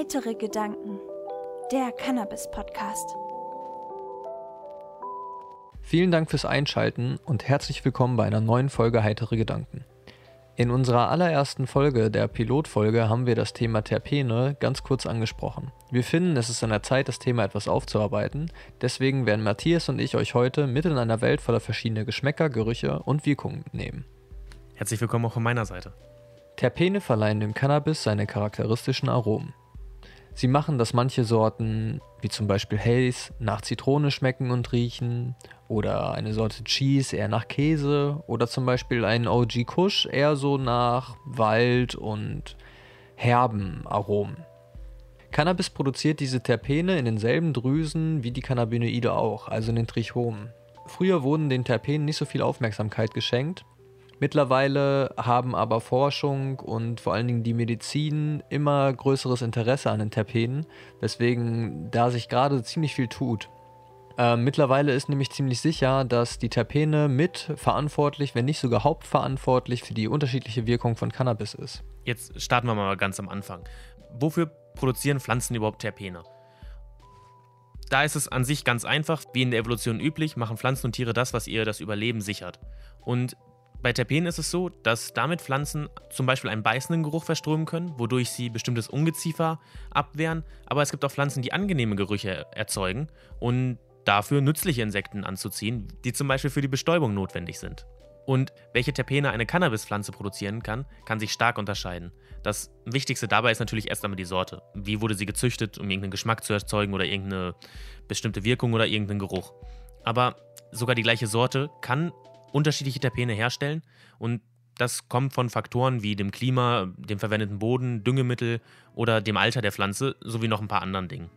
Heitere Gedanken, der Cannabis-Podcast. Vielen Dank fürs Einschalten und herzlich willkommen bei einer neuen Folge Heitere Gedanken. In unserer allerersten Folge, der Pilotfolge, haben wir das Thema Terpene ganz kurz angesprochen. Wir finden, es ist an der Zeit, das Thema etwas aufzuarbeiten. Deswegen werden Matthias und ich euch heute mit in einer Welt voller verschiedener Geschmäcker, Gerüche und Wirkungen nehmen. Herzlich willkommen auch von meiner Seite. Terpene verleihen dem Cannabis seine charakteristischen Aromen. Sie machen, dass manche Sorten, wie zum Beispiel Haze, nach Zitrone schmecken und riechen, oder eine Sorte Cheese eher nach Käse, oder zum Beispiel ein OG Kush eher so nach Wald und herben Aromen. Cannabis produziert diese Terpene in denselben Drüsen wie die Cannabinoide auch, also in den Trichomen. Früher wurden den Terpenen nicht so viel Aufmerksamkeit geschenkt, Mittlerweile haben aber Forschung und vor allen Dingen die Medizin immer größeres Interesse an den Terpenen, weswegen da sich gerade ziemlich viel tut. Äh, mittlerweile ist nämlich ziemlich sicher, dass die Terpene mit verantwortlich, wenn nicht sogar hauptverantwortlich für die unterschiedliche Wirkung von Cannabis ist. Jetzt starten wir mal ganz am Anfang. Wofür produzieren Pflanzen überhaupt Terpene? Da ist es an sich ganz einfach, wie in der Evolution üblich, machen Pflanzen und Tiere das, was ihr das Überleben sichert. Und bei Terpenen ist es so, dass damit Pflanzen zum Beispiel einen beißenden Geruch verströmen können, wodurch sie bestimmtes Ungeziefer abwehren. Aber es gibt auch Pflanzen, die angenehme Gerüche erzeugen und dafür nützliche Insekten anzuziehen, die zum Beispiel für die Bestäubung notwendig sind. Und welche Terpene eine Cannabispflanze produzieren kann, kann sich stark unterscheiden. Das Wichtigste dabei ist natürlich erst einmal die Sorte. Wie wurde sie gezüchtet, um irgendeinen Geschmack zu erzeugen oder irgendeine bestimmte Wirkung oder irgendeinen Geruch. Aber sogar die gleiche Sorte kann unterschiedliche Terpene herstellen und das kommt von Faktoren wie dem Klima, dem verwendeten Boden, Düngemittel oder dem Alter der Pflanze sowie noch ein paar anderen Dingen.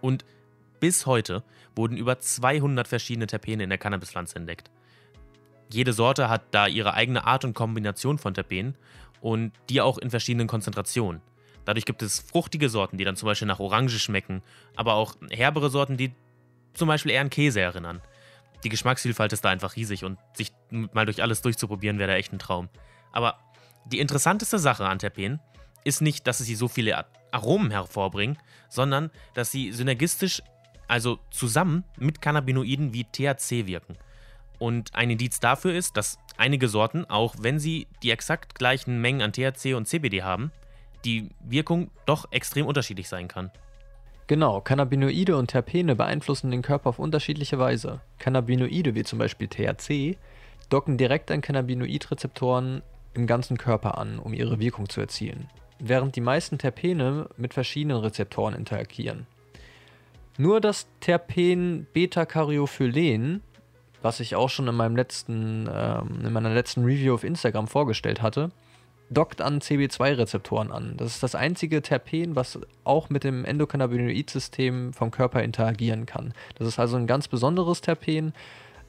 Und bis heute wurden über 200 verschiedene Terpene in der Cannabispflanze entdeckt. Jede Sorte hat da ihre eigene Art und Kombination von Terpenen und die auch in verschiedenen Konzentrationen. Dadurch gibt es fruchtige Sorten, die dann zum Beispiel nach Orange schmecken, aber auch herbere Sorten, die zum Beispiel eher an Käse erinnern die Geschmacksvielfalt ist da einfach riesig und sich mal durch alles durchzuprobieren wäre da echt ein Traum. Aber die interessanteste Sache an Terpenen ist nicht, dass sie so viele Aromen hervorbringen, sondern dass sie synergistisch, also zusammen mit Cannabinoiden wie THC wirken. Und ein Indiz dafür ist, dass einige Sorten, auch wenn sie die exakt gleichen Mengen an THC und CBD haben, die Wirkung doch extrem unterschiedlich sein kann. Genau, Cannabinoide und Terpene beeinflussen den Körper auf unterschiedliche Weise. Cannabinoide, wie zum Beispiel THC, docken direkt an Cannabinoidrezeptoren im ganzen Körper an, um ihre Wirkung zu erzielen, während die meisten Terpene mit verschiedenen Rezeptoren interagieren. Nur das Terpen Beta-Caryophylen, was ich auch schon in, meinem letzten, ähm, in meiner letzten Review auf Instagram vorgestellt hatte, dockt an CB2-Rezeptoren an. Das ist das einzige Terpen, was auch mit dem Endokannabinoid-System vom Körper interagieren kann. Das ist also ein ganz besonderes Terpen.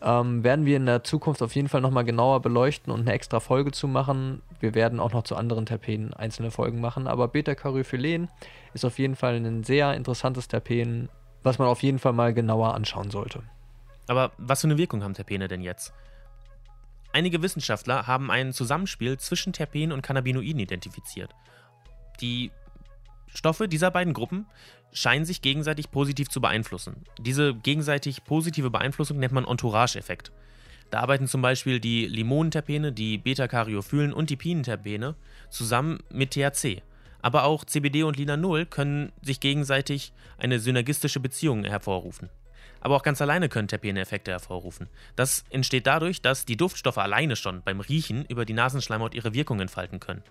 Ähm, werden wir in der Zukunft auf jeden Fall nochmal genauer beleuchten und eine extra Folge zu machen. Wir werden auch noch zu anderen Terpenen einzelne Folgen machen, aber Beta-Caryophylen ist auf jeden Fall ein sehr interessantes Terpen, was man auf jeden Fall mal genauer anschauen sollte. Aber was für eine Wirkung haben Terpene denn jetzt? Einige Wissenschaftler haben ein Zusammenspiel zwischen Terpenen und Cannabinoiden identifiziert. Die Stoffe dieser beiden Gruppen scheinen sich gegenseitig positiv zu beeinflussen. Diese gegenseitig positive Beeinflussung nennt man Entourage-Effekt. Da arbeiten zum Beispiel die Limonenterpene, die Beta-Caryophylen und die Pinenterpene zusammen mit THC. Aber auch CBD und Linanol können sich gegenseitig eine synergistische Beziehung hervorrufen. Aber auch ganz alleine können Terpene Effekte hervorrufen. Das entsteht dadurch, dass die Duftstoffe alleine schon beim Riechen über die Nasenschleimhaut ihre Wirkung entfalten können.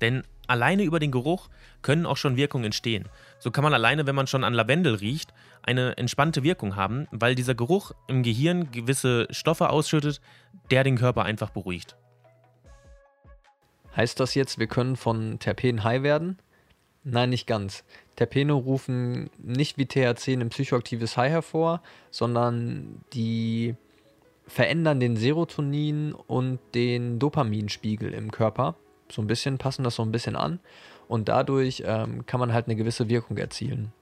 Denn alleine über den Geruch können auch schon Wirkungen entstehen. So kann man alleine, wenn man schon an Lavendel riecht, eine entspannte Wirkung haben, weil dieser Geruch im Gehirn gewisse Stoffe ausschüttet, der den Körper einfach beruhigt. Heißt das jetzt, wir können von Terpen high werden? Nein, nicht ganz. Terpene rufen nicht wie THC ein psychoaktives High hervor, sondern die verändern den Serotonin- und den Dopaminspiegel im Körper. So ein bisschen passen das so ein bisschen an und dadurch ähm, kann man halt eine gewisse Wirkung erzielen.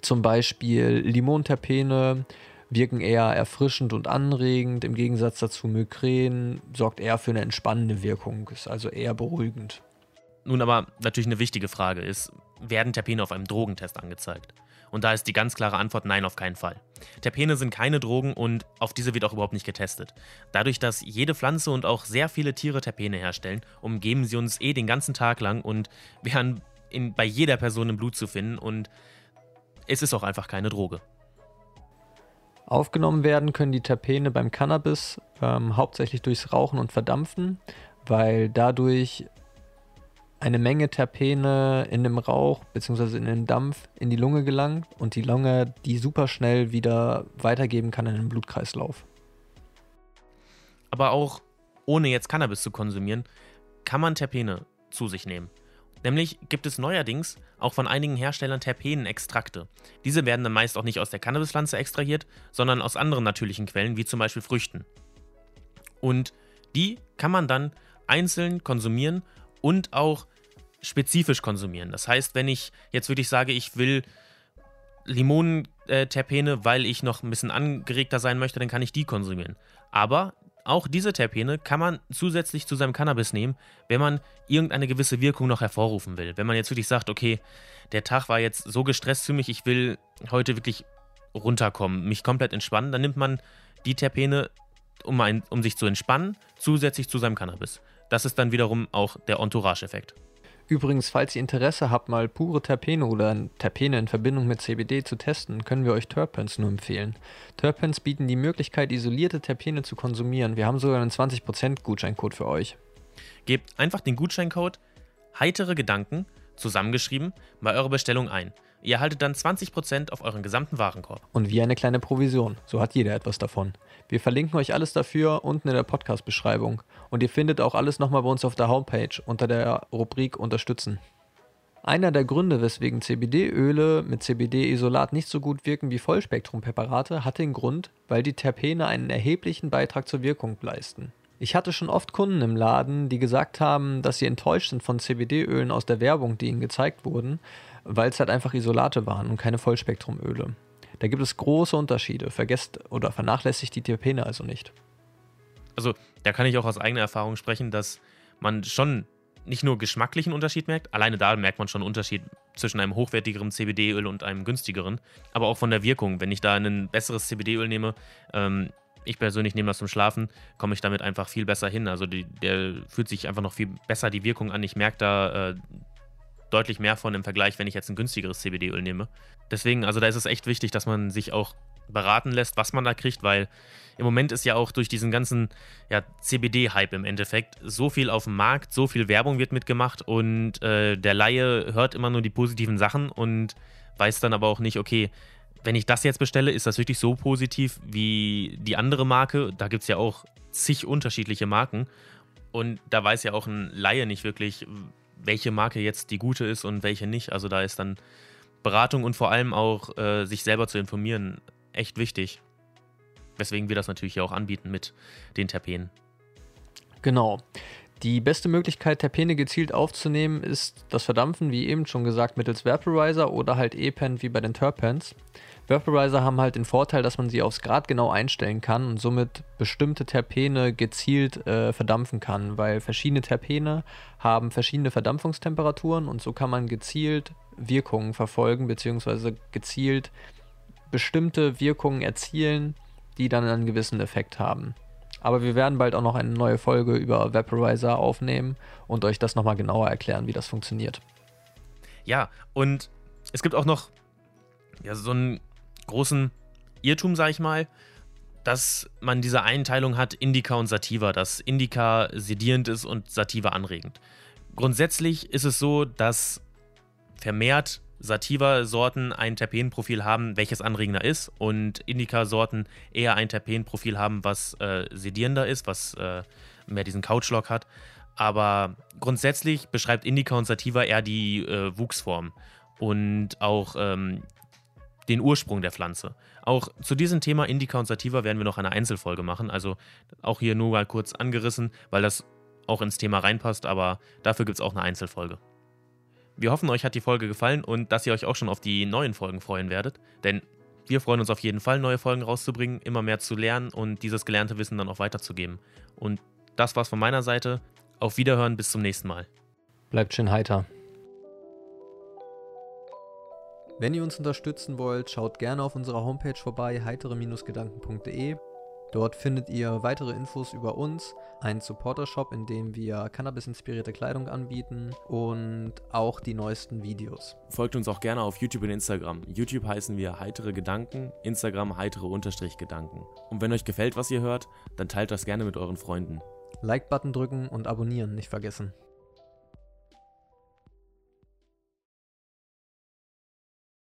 Zum Beispiel Limonterpene wirken eher erfrischend und anregend, im Gegensatz dazu Migräne sorgt eher für eine entspannende Wirkung, ist also eher beruhigend. Nun aber natürlich eine wichtige Frage ist, werden Terpene auf einem Drogentest angezeigt? Und da ist die ganz klare Antwort nein, auf keinen Fall. Terpene sind keine Drogen und auf diese wird auch überhaupt nicht getestet. Dadurch, dass jede Pflanze und auch sehr viele Tiere Terpene herstellen, umgeben sie uns eh den ganzen Tag lang und wären in, bei jeder Person im Blut zu finden und es ist auch einfach keine Droge. Aufgenommen werden können die Terpene beim Cannabis ähm, hauptsächlich durchs Rauchen und Verdampfen, weil dadurch eine Menge Terpene in dem Rauch bzw. in den Dampf in die Lunge gelangt und die Lunge die super schnell wieder weitergeben kann in den Blutkreislauf. Aber auch ohne jetzt Cannabis zu konsumieren, kann man Terpene zu sich nehmen. Nämlich gibt es neuerdings auch von einigen Herstellern Terpenextrakte. Diese werden dann meist auch nicht aus der Cannabispflanze extrahiert, sondern aus anderen natürlichen Quellen, wie zum Beispiel Früchten. Und die kann man dann einzeln konsumieren und auch spezifisch konsumieren. Das heißt, wenn ich jetzt wirklich sage, ich will Limonenterpene, weil ich noch ein bisschen angeregter sein möchte, dann kann ich die konsumieren. Aber auch diese Terpene kann man zusätzlich zu seinem Cannabis nehmen, wenn man irgendeine gewisse Wirkung noch hervorrufen will. Wenn man jetzt wirklich sagt, okay, der Tag war jetzt so gestresst für mich, ich will heute wirklich runterkommen, mich komplett entspannen, dann nimmt man die Terpene, um, ein, um sich zu entspannen, zusätzlich zu seinem Cannabis. Das ist dann wiederum auch der Entourage-Effekt. Übrigens, falls ihr Interesse habt, mal pure Terpene oder Terpene in Verbindung mit CBD zu testen, können wir euch Terpens nur empfehlen. Terpens bieten die Möglichkeit, isolierte Terpene zu konsumieren. Wir haben sogar einen 20% Gutscheincode für euch. Gebt einfach den Gutscheincode heitere Gedanken zusammengeschrieben bei eurer Bestellung ein. Ihr erhaltet dann 20% auf euren gesamten Warenkorb. Und wie eine kleine Provision. So hat jeder etwas davon. Wir verlinken euch alles dafür unten in der Podcast-Beschreibung. Und ihr findet auch alles nochmal bei uns auf der Homepage unter der Rubrik Unterstützen. Einer der Gründe, weswegen CBD-Öle mit CBD-Isolat nicht so gut wirken wie Vollspektrumpräparate, hat den Grund, weil die Terpene einen erheblichen Beitrag zur Wirkung leisten. Ich hatte schon oft Kunden im Laden, die gesagt haben, dass sie enttäuscht sind von CBD-Ölen aus der Werbung, die ihnen gezeigt wurden, weil es halt einfach Isolate waren und keine Vollspektrumöle. Da gibt es große Unterschiede. Vergesst oder vernachlässigt die Terpene also nicht. Also, da kann ich auch aus eigener Erfahrung sprechen, dass man schon nicht nur geschmacklichen Unterschied merkt, alleine da merkt man schon einen Unterschied zwischen einem hochwertigeren CBD-Öl und einem günstigeren, aber auch von der Wirkung. Wenn ich da ein besseres CBD-Öl nehme, ähm, ich persönlich nehme das zum Schlafen, komme ich damit einfach viel besser hin. Also die, der fühlt sich einfach noch viel besser die Wirkung an. Ich merke da äh, deutlich mehr von im Vergleich, wenn ich jetzt ein günstigeres CBD-Öl nehme. Deswegen, also da ist es echt wichtig, dass man sich auch beraten lässt, was man da kriegt, weil im Moment ist ja auch durch diesen ganzen ja, CBD-Hype im Endeffekt so viel auf dem Markt, so viel Werbung wird mitgemacht und äh, der Laie hört immer nur die positiven Sachen und weiß dann aber auch nicht, okay, wenn ich das jetzt bestelle, ist das wirklich so positiv wie die andere Marke? Da gibt es ja auch zig unterschiedliche Marken und da weiß ja auch ein Laie nicht wirklich, welche Marke jetzt die gute ist und welche nicht. Also da ist dann Beratung und vor allem auch äh, sich selber zu informieren echt wichtig. Weswegen wir das natürlich auch anbieten mit den Terpenen. Genau. Die beste Möglichkeit, Terpene gezielt aufzunehmen, ist das Verdampfen, wie eben schon gesagt, mittels Vaporizer oder halt E-Pen wie bei den Terpens. Vaporizer haben halt den Vorteil, dass man sie aufs Grad genau einstellen kann und somit bestimmte Terpene gezielt äh, verdampfen kann, weil verschiedene Terpene haben verschiedene Verdampfungstemperaturen und so kann man gezielt Wirkungen verfolgen bzw. gezielt bestimmte Wirkungen erzielen, die dann einen gewissen Effekt haben. Aber wir werden bald auch noch eine neue Folge über Vaporizer aufnehmen und euch das nochmal genauer erklären, wie das funktioniert. Ja, und es gibt auch noch ja, so einen großen Irrtum, sag ich mal, dass man diese Einteilung hat, Indica und Sativa, dass Indica sedierend ist und Sativa anregend. Grundsätzlich ist es so, dass vermehrt Sativa-Sorten ein Terpenprofil haben, welches anregender ist, und Indica-Sorten eher ein Terpenprofil haben, was äh, sedierender ist, was äh, mehr diesen Couchlock hat. Aber grundsätzlich beschreibt Indica und Sativa eher die äh, Wuchsform und auch ähm, den Ursprung der Pflanze. Auch zu diesem Thema Indica und Sativa werden wir noch eine Einzelfolge machen. Also auch hier nur mal kurz angerissen, weil das auch ins Thema reinpasst, aber dafür gibt es auch eine Einzelfolge. Wir hoffen, euch hat die Folge gefallen und dass ihr euch auch schon auf die neuen Folgen freuen werdet. Denn wir freuen uns auf jeden Fall, neue Folgen rauszubringen, immer mehr zu lernen und dieses gelernte Wissen dann auch weiterzugeben. Und das war's von meiner Seite. Auf Wiederhören, bis zum nächsten Mal. Bleibt schön heiter. Wenn ihr uns unterstützen wollt, schaut gerne auf unserer Homepage vorbei, heitere-gedanken.de. Dort findet ihr weitere Infos über uns, einen Supporter-Shop, in dem wir Cannabis-inspirierte Kleidung anbieten und auch die neuesten Videos. Folgt uns auch gerne auf YouTube und Instagram. YouTube heißen wir heitere Gedanken, Instagram heitere Unterstrich Gedanken. Und wenn euch gefällt, was ihr hört, dann teilt das gerne mit euren Freunden. Like-Button drücken und abonnieren nicht vergessen.